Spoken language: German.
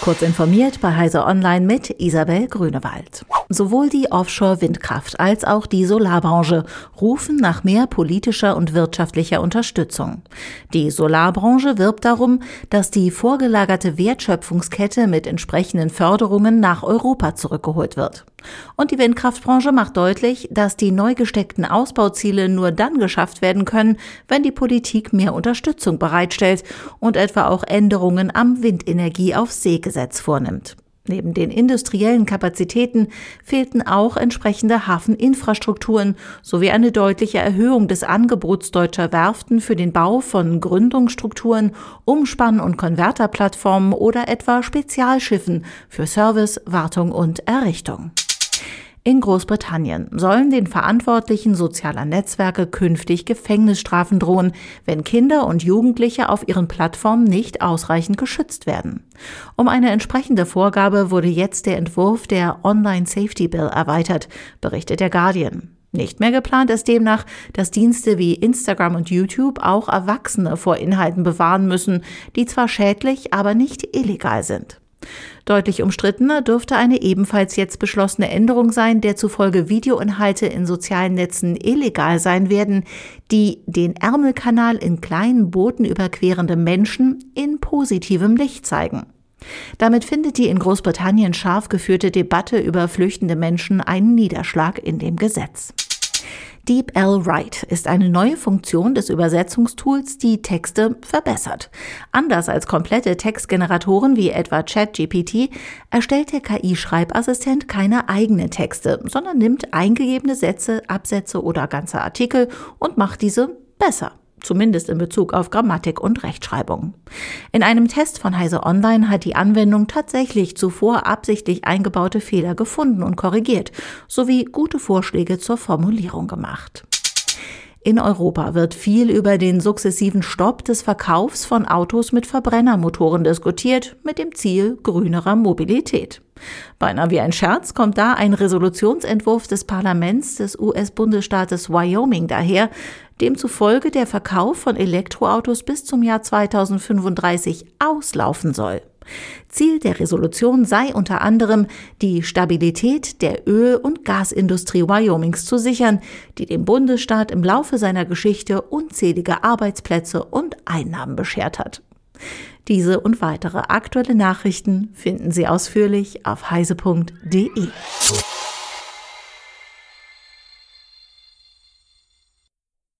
Kurz informiert bei Heise Online mit Isabel Grünewald. Sowohl die Offshore-Windkraft als auch die Solarbranche rufen nach mehr politischer und wirtschaftlicher Unterstützung. Die Solarbranche wirbt darum, dass die vorgelagerte Wertschöpfungskette mit entsprechenden Förderungen nach Europa zurückgeholt wird. Und die Windkraftbranche macht deutlich, dass die neu gesteckten Ausbauziele nur dann geschafft werden können, wenn die Politik mehr Unterstützung bereitstellt und etwa auch Änderungen am Windenergie auf See Gesetz vornimmt. Neben den industriellen Kapazitäten fehlten auch entsprechende Hafeninfrastrukturen sowie eine deutliche Erhöhung des Angebots deutscher Werften für den Bau von Gründungsstrukturen, Umspann- und Konverterplattformen oder etwa Spezialschiffen für Service, Wartung und Errichtung. In Großbritannien sollen den Verantwortlichen sozialer Netzwerke künftig Gefängnisstrafen drohen, wenn Kinder und Jugendliche auf ihren Plattformen nicht ausreichend geschützt werden. Um eine entsprechende Vorgabe wurde jetzt der Entwurf der Online Safety Bill erweitert, berichtet der Guardian. Nicht mehr geplant ist demnach, dass Dienste wie Instagram und YouTube auch Erwachsene vor Inhalten bewahren müssen, die zwar schädlich, aber nicht illegal sind. Deutlich umstrittener dürfte eine ebenfalls jetzt beschlossene Änderung sein, der zufolge Videoinhalte in sozialen Netzen illegal sein werden, die den Ärmelkanal in kleinen Booten überquerende Menschen in positivem Licht zeigen. Damit findet die in Großbritannien scharf geführte Debatte über flüchtende Menschen einen Niederschlag in dem Gesetz. DeepL Write ist eine neue Funktion des Übersetzungstools, die Texte verbessert. Anders als komplette Textgeneratoren wie etwa ChatGPT erstellt der KI-Schreibassistent keine eigenen Texte, sondern nimmt eingegebene Sätze, Absätze oder ganze Artikel und macht diese besser zumindest in Bezug auf Grammatik und Rechtschreibung. In einem Test von Heise Online hat die Anwendung tatsächlich zuvor absichtlich eingebaute Fehler gefunden und korrigiert, sowie gute Vorschläge zur Formulierung gemacht. In Europa wird viel über den sukzessiven Stopp des Verkaufs von Autos mit Verbrennermotoren diskutiert, mit dem Ziel grünerer Mobilität. Beinahe wie ein Scherz kommt da ein Resolutionsentwurf des Parlaments des US-Bundesstaates Wyoming daher, demzufolge der Verkauf von Elektroautos bis zum Jahr 2035 auslaufen soll. Ziel der Resolution sei unter anderem, die Stabilität der Öl- und Gasindustrie Wyomings zu sichern, die dem Bundesstaat im Laufe seiner Geschichte unzählige Arbeitsplätze und Einnahmen beschert hat. Diese und weitere aktuelle Nachrichten finden Sie ausführlich auf heise.de.